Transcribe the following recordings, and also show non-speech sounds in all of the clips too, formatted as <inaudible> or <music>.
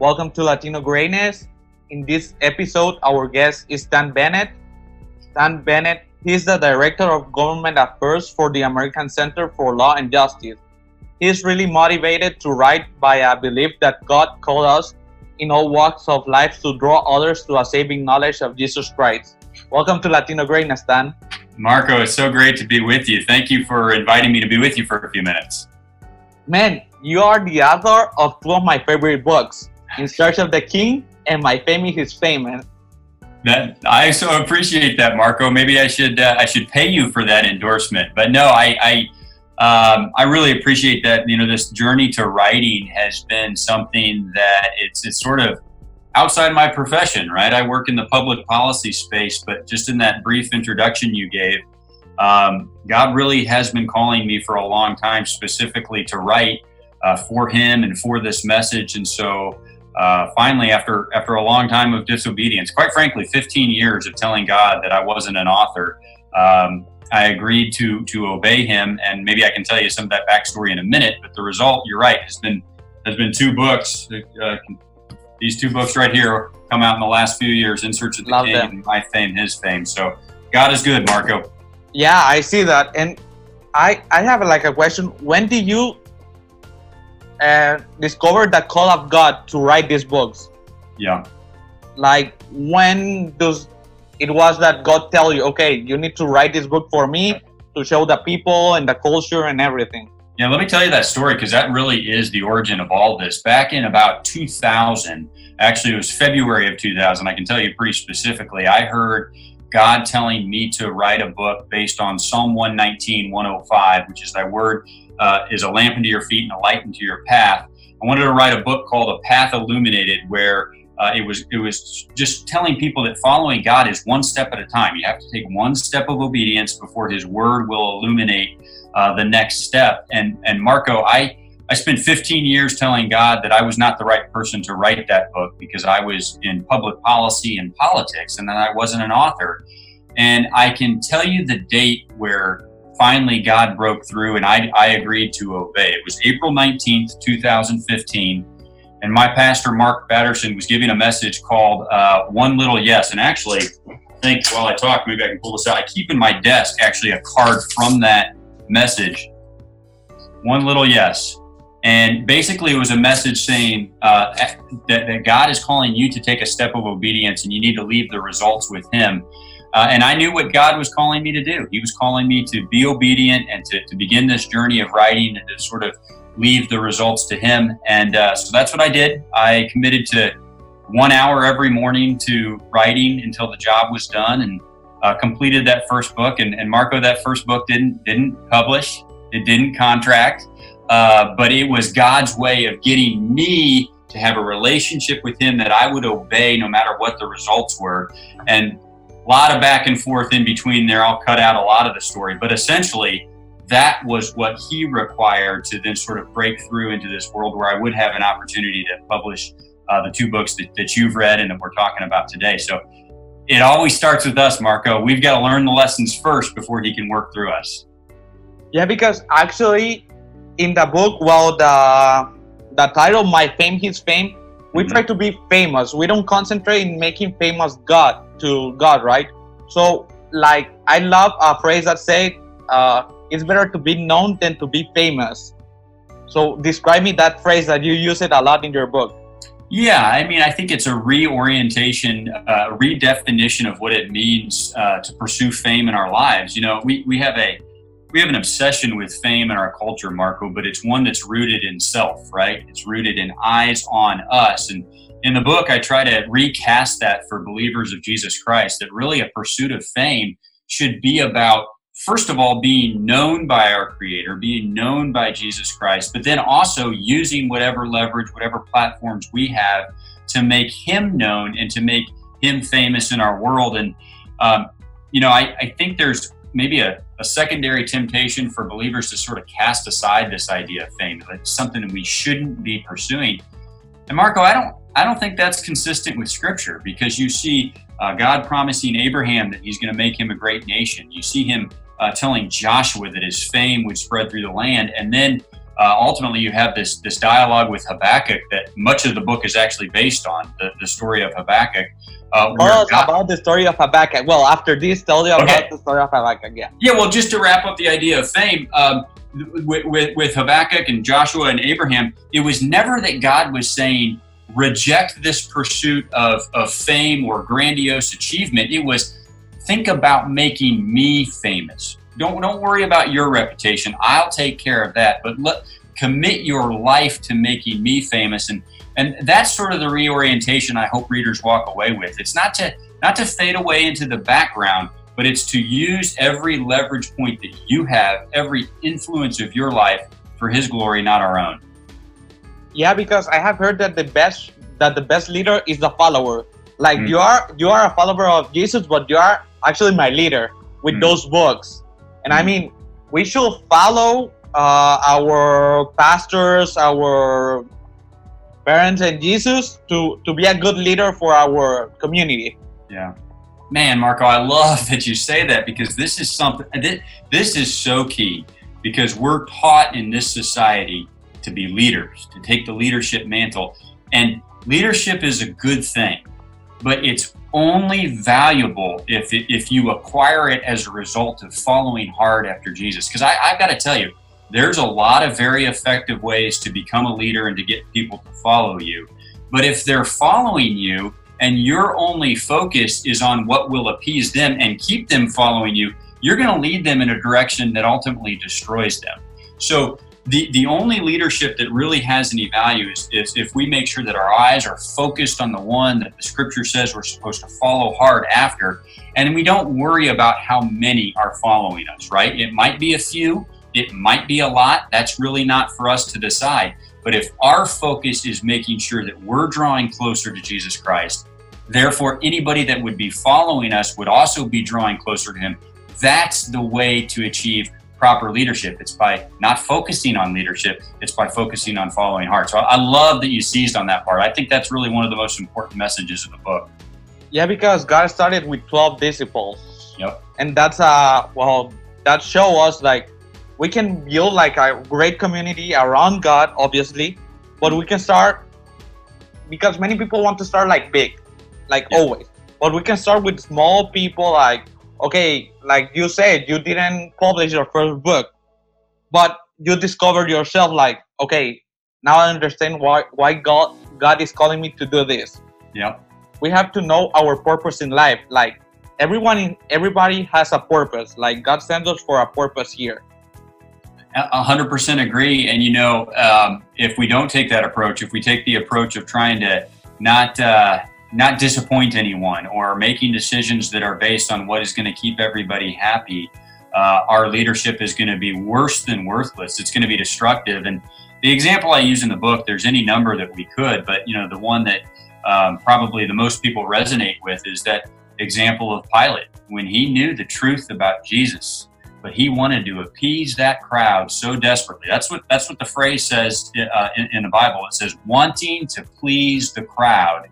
Welcome to Latino Greatness. In this episode, our guest is Stan Bennett. Stan Bennett, he's the Director of Government Affairs for the American Center for Law and Justice. He's really motivated to write by a belief that God called us in all walks of life to draw others to a saving knowledge of Jesus Christ. Welcome to Latino Greatness, Stan. Marco, it's so great to be with you. Thank you for inviting me to be with you for a few minutes. Man, you are the author of two of my favorite books, In Search of the King and My Fame is. And That I so appreciate that, Marco. Maybe I should uh, I should pay you for that endorsement. But no, I I, um, I really appreciate that. You know, this journey to writing has been something that it's it's sort of outside my profession, right? I work in the public policy space, but just in that brief introduction you gave, um, God really has been calling me for a long time, specifically to write uh, for Him and for this message. And so, uh, finally, after after a long time of disobedience, quite frankly, 15 years of telling God that I wasn't an author, um, I agreed to to obey Him. And maybe I can tell you some of that backstory in a minute. But the result, you're right, has been has been two books. Uh, these two books right here come out in the last few years in search of the Love king them. and my fame his fame so god is good marco yeah, I see that. And I I have like a question. When do you uh, discovered the call of God to write these books? yeah Like when does it was that God tell you, okay, you need to write this book for me to show the people and the culture and everything? yeah let me tell you that story because that really is the origin of all this back in about 2000 actually it was february of 2000 i can tell you pretty specifically i heard god telling me to write a book based on psalm 119 105 which is thy word uh, is a lamp into your feet and a light into your path i wanted to write a book called a path illuminated where uh, it was it was just telling people that following God is one step at a time. You have to take one step of obedience before His Word will illuminate uh, the next step. And and Marco, I I spent 15 years telling God that I was not the right person to write that book because I was in public policy and politics, and that I wasn't an author. And I can tell you the date where finally God broke through and I, I agreed to obey. It was April 19th, 2015 and my pastor Mark Batterson was giving a message called uh, "One Little Yes." And actually, I think while I talk, maybe I can pull this out. I keep in my desk actually a card from that message. One little yes, and basically it was a message saying uh, that, that God is calling you to take a step of obedience, and you need to leave the results with Him. Uh, and I knew what God was calling me to do. He was calling me to be obedient and to, to begin this journey of writing and to sort of leave the results to him. And uh, so that's what I did. I committed to one hour every morning to writing until the job was done and uh, completed that first book. And, and Marco, that first book didn't didn't publish. It didn't contract, uh, but it was God's way of getting me to have a relationship with Him that I would obey no matter what the results were. And a lot of back and forth in between there. I'll cut out a lot of the story, but essentially that was what he required to then sort of break through into this world where I would have an opportunity to publish uh, the two books that, that you've read and that we're talking about today. So it always starts with us, Marco. We've got to learn the lessons first before he can work through us. Yeah, because actually, in the book, well, the the title "My Fame, His Fame," we Mhm. try to be famous. We don't concentrate in making famous God to God, right? So, like, I love a phrase that says, uh, "It's better to be known than to be famous." So, describe me that phrase that you use it a lot in your book. Yeah, I mean, I think it's a reorientation, uh, redefinition of what it means uh, to pursue fame in our lives. You know, we, we have a we have an obsession with fame in our culture, Marco, but it's one that's rooted in self, right? It's rooted in eyes on us. And in the book, I try to recast that for believers of Jesus Christ. That really a pursuit of fame should be about first of all, being known by our Creator, being known by Jesus Christ, but then also using whatever leverage, whatever platforms we have to make Him known and to make Him famous in our world. And, um, you know, I, I think there's maybe a, a secondary temptation for believers to sort of cast aside this idea of fame. It's something that we shouldn't be pursuing. And Marco, I don't I don't think that's consistent with Scripture because you see uh, God promising Abraham that He's going to make him a great nation. You see Him uh, telling Joshua that his fame would spread through the land, and then uh, ultimately you have this this dialogue with Habakkuk that much of the book is actually based on the, the story of Habakkuk. Uh, tell us God, about the story of Habakkuk. Well, after this, tell you about the story of Habakkuk. Yeah. Yeah. Well, just to wrap up the idea of fame. Um, with, with, with Habakkuk and Joshua and Abraham, it was never that God was saying, reject this pursuit of, of fame or grandiose achievement. It was, think about making me famous. Don't, don't worry about your reputation. I'll take care of that. But let, commit your life to making me famous. And, and that's sort of the reorientation I hope readers walk away with. It's not to, not to fade away into the background, but it's to use every leverage point that you have, every influence of your life for His glory, not our own. Yeah, because I have heard that the best that the best leader is the follower. Like mm. you are you are a follower of Jesus, but you are actually my leader with mm. those books. And mm. I mean, we should follow uh, our pastors, our parents, and Jesus to to be a good leader for our community. Yeah. Man, Marco, I love that you say that because this is something this is so key because we're taught in this society to be leaders, to take the leadership mantle. And leadership is a good thing, but it's only valuable if, if you acquire it as a result of following hard after Jesus. Because I've got to tell you, there's a lot of very effective ways to become a leader and to get people to follow you. But if they're following you and your only focus is on what will appease them and keep them following you, you're going to lead them in a direction that ultimately destroys them. So the, the only leadership that really has any value is, is if we make sure that our eyes are focused on the one that the scripture says we're supposed to follow hard after, and we don't worry about how many are following us, right? It might be a few, it might be a lot. That's really not for us to decide. But if our focus is making sure that we're drawing closer to Jesus Christ, therefore anybody that would be following us would also be drawing closer to Him, that's the way to achieve proper leadership. It's by not focusing on leadership, it's by focusing on following heart. So I love that you seized on that part. I think that's really one of the most important messages of the book. Yeah, because God started with 12 disciples. Yep. And that's uh well that show us like we can build like a great community around God, obviously, but we can start because many people want to start like big, like always. But we can start with small people like okay, like you said, you didn't publish your first book, but you discovered yourself like, okay, now I understand why why God God is calling me to do this. Yeah. We have to know our purpose in life. Like everyone in everybody has a purpose. Like God sends us for a purpose here. A hundred percent agree. And you know, um, if we don't take that approach, if we take the approach of trying to not uh, not disappoint anyone or making decisions that are based on what is going to keep everybody happy, uh, our leadership is going to be worse than worthless. It's going to be destructive. And the example I use in the book, there's any number that we could, but you know, the one that um, probably the most people resonate with is that example of Pilate when he knew the truth about Jesus, but he wanted to appease that crowd so desperately. That's what that's what the phrase says uh, in, in the Bible. It says wanting to please the crowd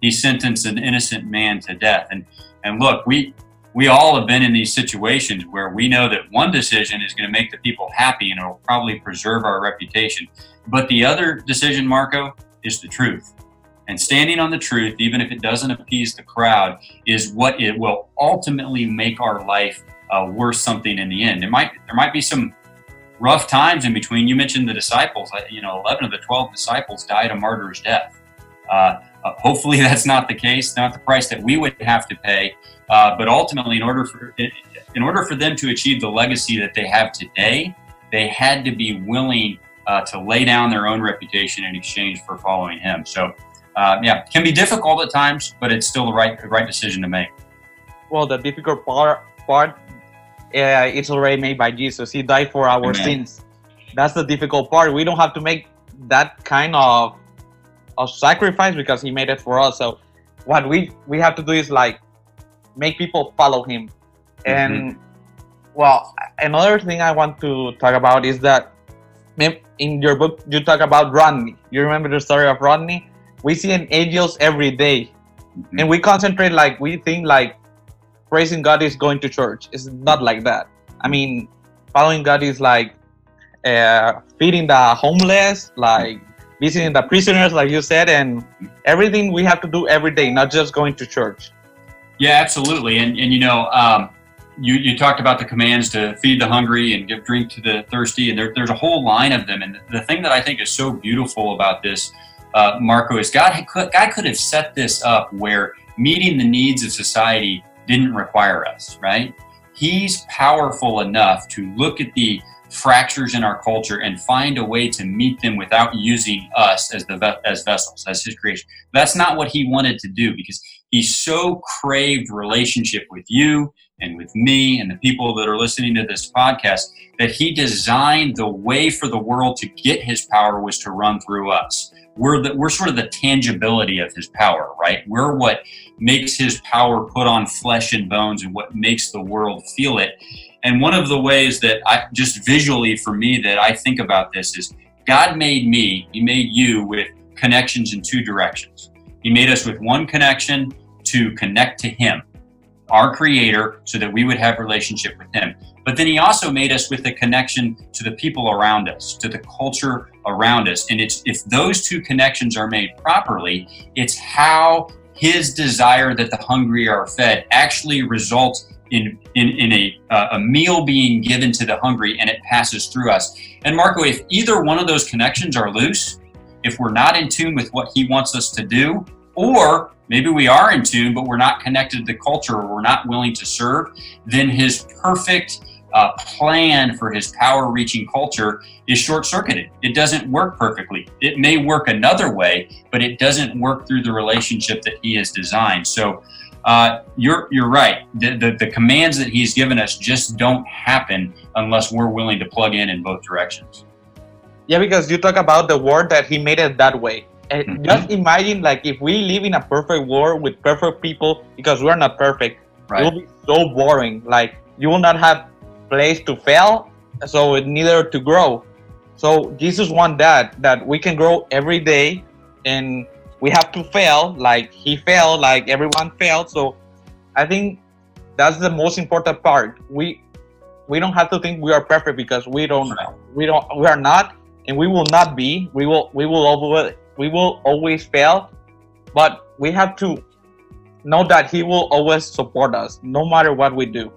he sentenced an innocent man to death. And and look, we we all have been in these situations where we know that one decision is going to make the people happy and it'll probably preserve our reputation. But the other decision, Marco, is the truth. And standing on the truth, even if it doesn't appease the crowd, is what it will ultimately make our life uh, worth something in the end. There might there might be some rough times in between. You mentioned the disciples. You know, eleven of the twelve disciples died a martyr's death. Uh, uh, hopefully, <laughs> that's not the case, not the price that we would have to pay. Uh, but ultimately, in order for in order for them to achieve the legacy that they have today, they had to be willing uh, to lay down their own reputation in exchange for following Him. So, uh, yeah, it can be difficult at times, but it's still the right the right decision to make. Well, the difficult part part uh, it's already made by Jesus. He died for our Amen. sins. That's the difficult part. We don't have to make that kind of of sacrifice because he made it for us. So what we we have to do is like make people follow him. Mm-hmm. And well, another thing I want to talk about is that in your book you talk about Rodney. You remember the story of Rodney? We see an angels every day, mm-hmm. and we concentrate like we think like praising God is going to church. It's not like that. I mean, following God is like uh, feeding the homeless, like visiting the prisoners, like you said, and everything we have to do every day, not just going to church. Yeah, absolutely. And, and you know, um, you, you talked about the commands to feed the hungry and give drink to the thirsty, and there, there's a whole line of them. And the thing that I think is so beautiful about this, uh, Marco, is God God could have set this up where meeting the needs of society didn't require us, right? He's powerful enough to look at the fractures in our culture and find a way to meet them without using us as the as vessels as his creation. That's not what he wanted to do because he so craved relationship with you and with me and the people that are listening to this podcast that he designed the way for the world to get his power was to run through us. We're the, we're sort of the tangibility of his power right? We're what makes his power put on flesh and bones and what makes the world feel it and one of the ways that I just visually for me that I think about this is God made me, He made you with connections in two directions. He made us with one connection to connect to Him, our Creator, so that we would have relationship with Him. But then He also made us with a connection to the people around us, to the culture around us. And it's if those two connections are made properly, it's how His desire that the hungry are fed actually results in in, in a, uh, a meal being given to the hungry and it passes through us. And Marco, if either one of those connections are loose, if we're not in tune with what he wants us to do, or maybe we are in tune but we're not connected to the culture or we're not willing to serve, then his perfect uh, plan for his power reaching culture is short circuited. It doesn't work perfectly. It may work another way, but it doesn't work through the relationship that he has designed. So uh, you're you're right. The, the, the commands that he's given us just don't happen unless we're willing to plug in in both directions. Yeah, because you talk about the world that he made it that way. And mm-hmm. just imagine, like, if we live in a perfect world with perfect people, because we're not perfect, right. it will be so boring. Like, you will not have place to fail, so neither to grow. So Jesus want that that we can grow every day and we have to fail like he failed like everyone failed. So i think that's the most important part. We we don't have to think we are perfect because we don't we don't we are not and we will not be. We will we will always we will always fail. But we have to know that he will always support us no matter what we do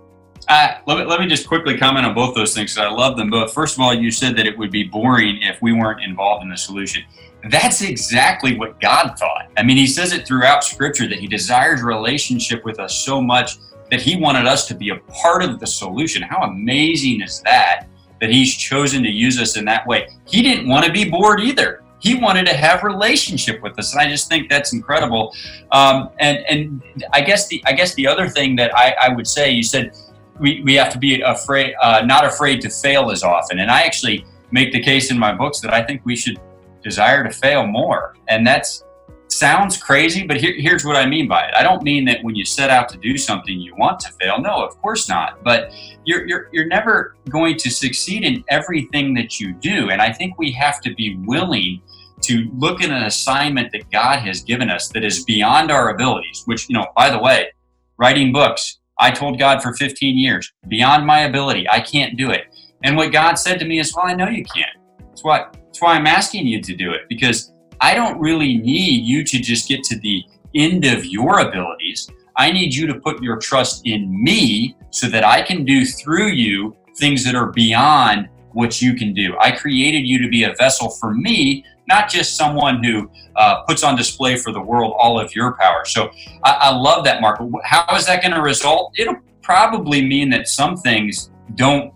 uh, let, me, let me just quickly comment on both those things because I love them both. First of all, you said that it would be boring if we weren't involved in the solution. That's exactly what God thought. I mean, He says it throughout Scripture that He desires relationship with us so much that He wanted us to be a part of the solution. How amazing is that? That He's chosen to use us in that way. He didn't want to be bored either. He wanted to have relationship with us, and I just think that's incredible. Um, and and I guess the I guess the other thing that I, I would say, you said we, we have to be afraid, uh, not afraid to fail as often. And I actually make the case in my books that I think we should desire to fail more. And that's sounds crazy, but here, here's what I mean by it. I don't mean that when you set out to do something you want to fail. No, of course not. But you're, you're, you're never going to succeed in everything that you do. And I think we have to be willing to look at an assignment that God has given us that is beyond our abilities, which, you know, by the way, writing books, I told God for 15 years, beyond my ability, I can't do it. And what God said to me is, well, I know you can't. That's why, that's why I'm asking you to do it because I don't really need you to just get to the end of your abilities. I need you to put your trust in me so that I can do through you things that are beyond what you can do. I created you to be a vessel for me, not just someone who uh, puts on display for the world all of your power. So I, I love that, Mark. How is that going to result? It'll probably mean that some things don't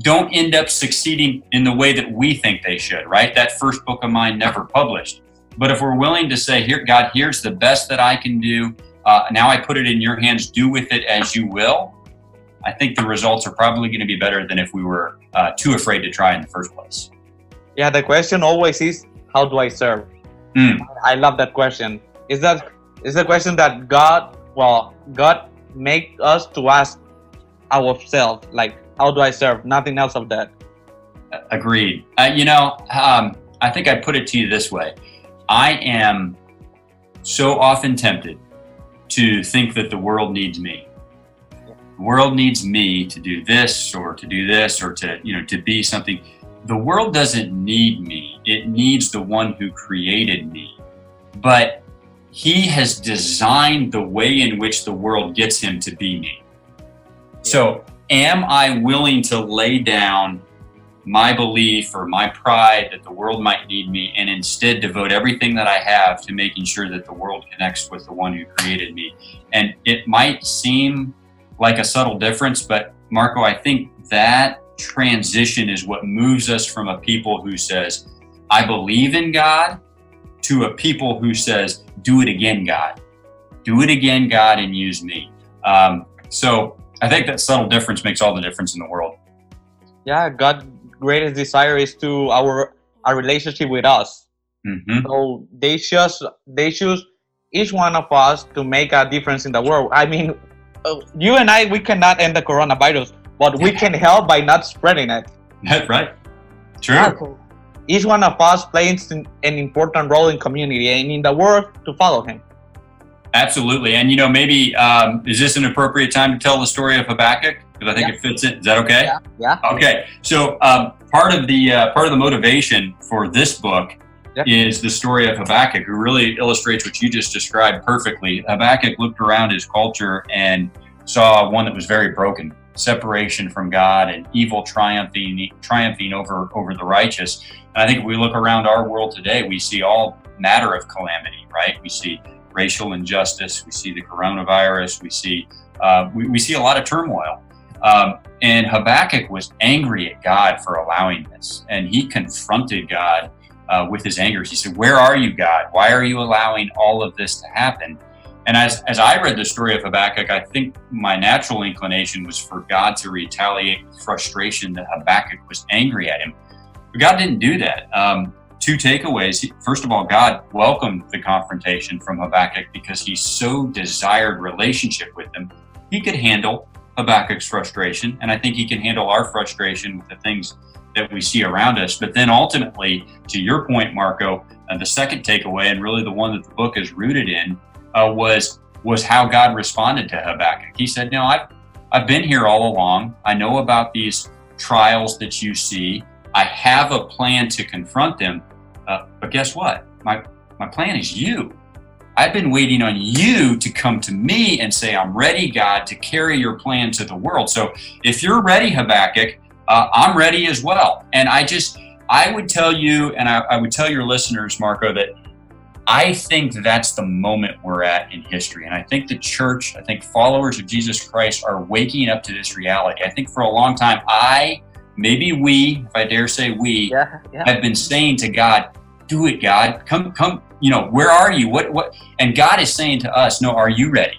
don't end up succeeding in the way that we think they should, right? That first book of mine never published. But if we're willing to say, here, God, here's the best that I can do. Uh, now I put it in your hands. Do with it as you will. I think the results are probably going to be better than if we were uh, too afraid to try in the first place. Yeah, the question always is, how do I serve? Mm. I love that question. Is that is the question that God, well, God make us to ask ourselves, like, how do I serve? Nothing else of that. Agreed. Uh, you know, um, I think I put it to you this way: I am so often tempted to think that the world needs me. The world needs me to do this or to do this or to you know to be something the world doesn't need me, it needs the one who created me. But he has designed the way in which the world gets him to be me. So, am I willing to lay down my belief or my pride that the world might need me and instead devote everything that I have to making sure that the world connects with the one who created me? And it might seem like a subtle difference, but Marco, I think that transition is what moves us from a people who says, I believe in God, to a people who says, do it again, God. Do it again, God, and use me. Um, so I think that subtle difference makes all the difference in the world. Yeah, God's greatest desire is to our our relationship with us. Mm-hmm. So they choose they choose each one of us to make a difference in the world. I mean, uh, you and I we cannot end the coronavirus, but we can help by not spreading it. <laughs> That's right. True. Yeah, so each one of us plays an an important role in community and in the world to follow Him. Absolutely. And you know, maybe um, is this an appropriate time to tell the story of Habakkuk? Because I think Yeah. it fits in. Is that okay? Yeah, yeah. Okay. So um, part of the uh, part of the motivation for this book is the story of Habakkuk, who really illustrates what you just described perfectly. Habakkuk looked around his culture and saw one that was very broken, separation from God and evil triumphing triumphing over over the righteous. And I think if we look around our world today, we see all matter of calamity, right? We see racial injustice, we see the coronavirus, we see uh, we, we see a lot of turmoil. Um, and Habakkuk was angry at God for allowing this, and he confronted God uh, with his anger. He said, "Where are you, God? Why are you allowing all of this to happen?" And as as I read the story of Habakkuk, I think my natural inclination was for God to retaliate with frustration that Habakkuk was angry at him. But God didn't do that. Um, two takeaways. First of all, God welcomed the confrontation from Habakkuk because he so desired relationship with him. He could handle Habakkuk's frustration, and I think he can handle our frustration with the things that we see around us. But then ultimately, to your point, Marco, uh, the second takeaway, and really the one that the book is rooted in, uh, was was how God responded to Habakkuk. He said, "No, I've I've been here all along. I know about these trials that you see. I have a plan to confront them. Uh, but guess what? My my plan is you. I've been waiting on you to come to me and say, I'm ready, God, to carry your plan to the world. So if you're ready, Habakkuk, uh, I'm ready as well. And I just, I would tell you, and I, I would tell your listeners, Marco, that I think that's the moment we're at in history. And I think the church, I think followers of Jesus Christ are waking up to this reality. I think for a long time, I, maybe we, if I dare say we, Yeah, yeah. have been saying to God, do it, God. Come, come, you know, where are you? What, what? And God is saying to us, no, are you ready?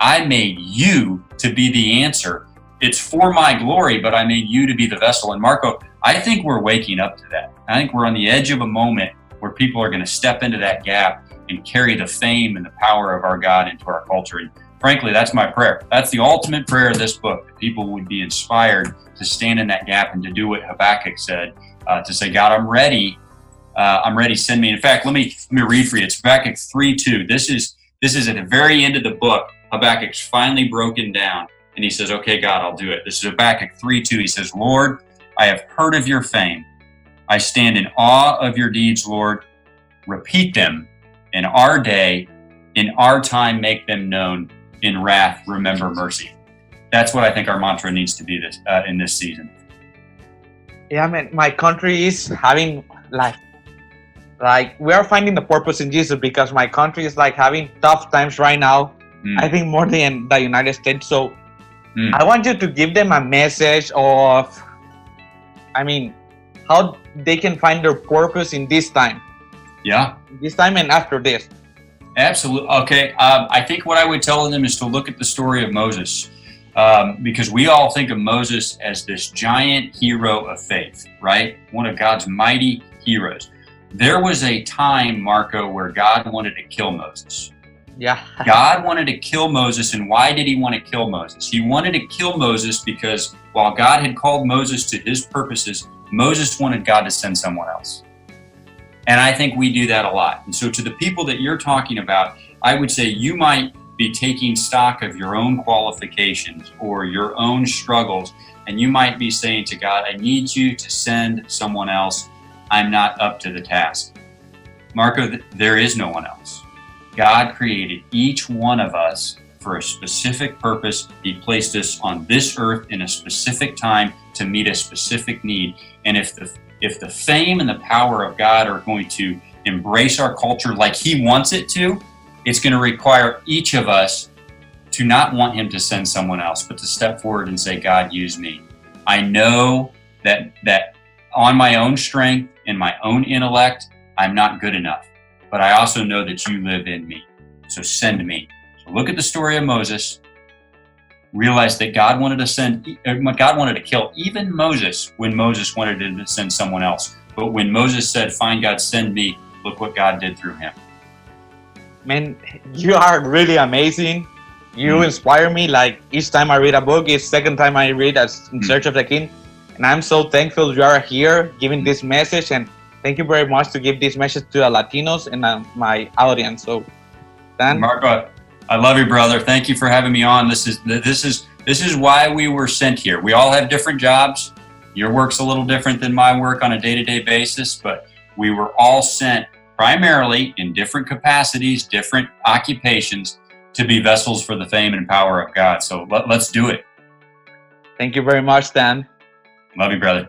I made you to be the answer. It's for my glory, but I made you to be the vessel. And Marco, I think we're waking up to that. I think we're on the edge of a moment where people are going to step into that gap and carry the fame and the power of our God into our culture. And frankly, that's my prayer. That's the ultimate prayer of this book that people would be inspired to stand in that gap and to do what Habakkuk said uh, to say, God, I'm ready. Uh, I'm ready. Send me. In fact, let me let me read for you. It's Habakkuk three two. This is this is at the very end of the book. Habakkuk's finally broken down, and he says, "Okay, God, I'll do it." This is Habakkuk three two. He says, "Lord, I have heard of your fame. I stand in awe of your deeds, Lord. Repeat them in our day, in our time. Make them known. In wrath, remember mercy." That's what I think our mantra needs to be this uh, in this season. Yeah, man, my country is having like, like we are finding the purpose in Jesus because my country is like having tough times right now. Mm. I think more than the United States. So Mm. I want you to give them a message of, I mean, how they can find their purpose in this time, Yeah. this time and after this. Absolutely. Okay. Um, I think what I would tell them is to look at the story of Moses, um, because we all think of Moses as this giant hero of faith, right? One of God's mighty heroes. There was a time, Marco, where God wanted to kill Moses. Yeah. God wanted to kill Moses, and why did he want to kill Moses? He wanted to kill Moses because while God had called Moses to his purposes, Moses wanted God to send someone else. And I think we do that a lot. And so, to the people that you're talking about, I would say you might be taking stock of your own qualifications or your own struggles. And you might be saying to God, I need you to send someone else. I'm not up to the task. Marco, there is no one else. God created each one of us for a specific purpose. He placed us on this earth in a specific time to meet a specific need. And if the if the fame and the power of God are going to embrace our culture like he wants it to, it's going to require each of us to not want him to send someone else, but to step forward and say, God, use me. I know that that on my own strength and my own intellect, I'm not good enough. But I also know that you live in me. So send me. So look at the story of Moses. Realize that God wanted to send uh, God wanted to kill even Moses when Moses wanted to send someone else. But when Moses said, Fine God, send me, look what God did through him man, you are really amazing. You mm. inspire me. Like each time I read a book, it's second time I read as In mm. Search of the King, and I'm so thankful you are here giving this message. And thank you very much to give this message to the Latinos and uh, my audience. So, Dan, Marco, I love you, brother. Thank you for having me on. This is this is this is why we were sent here. We all have different jobs. Your work's a little different than my work on a day-to-day basis, but we were all sent primarily in different capacities, different occupations, to be vessels for the fame and power of God. So let, us do it. Thank you very much, Dan. Love you, brother.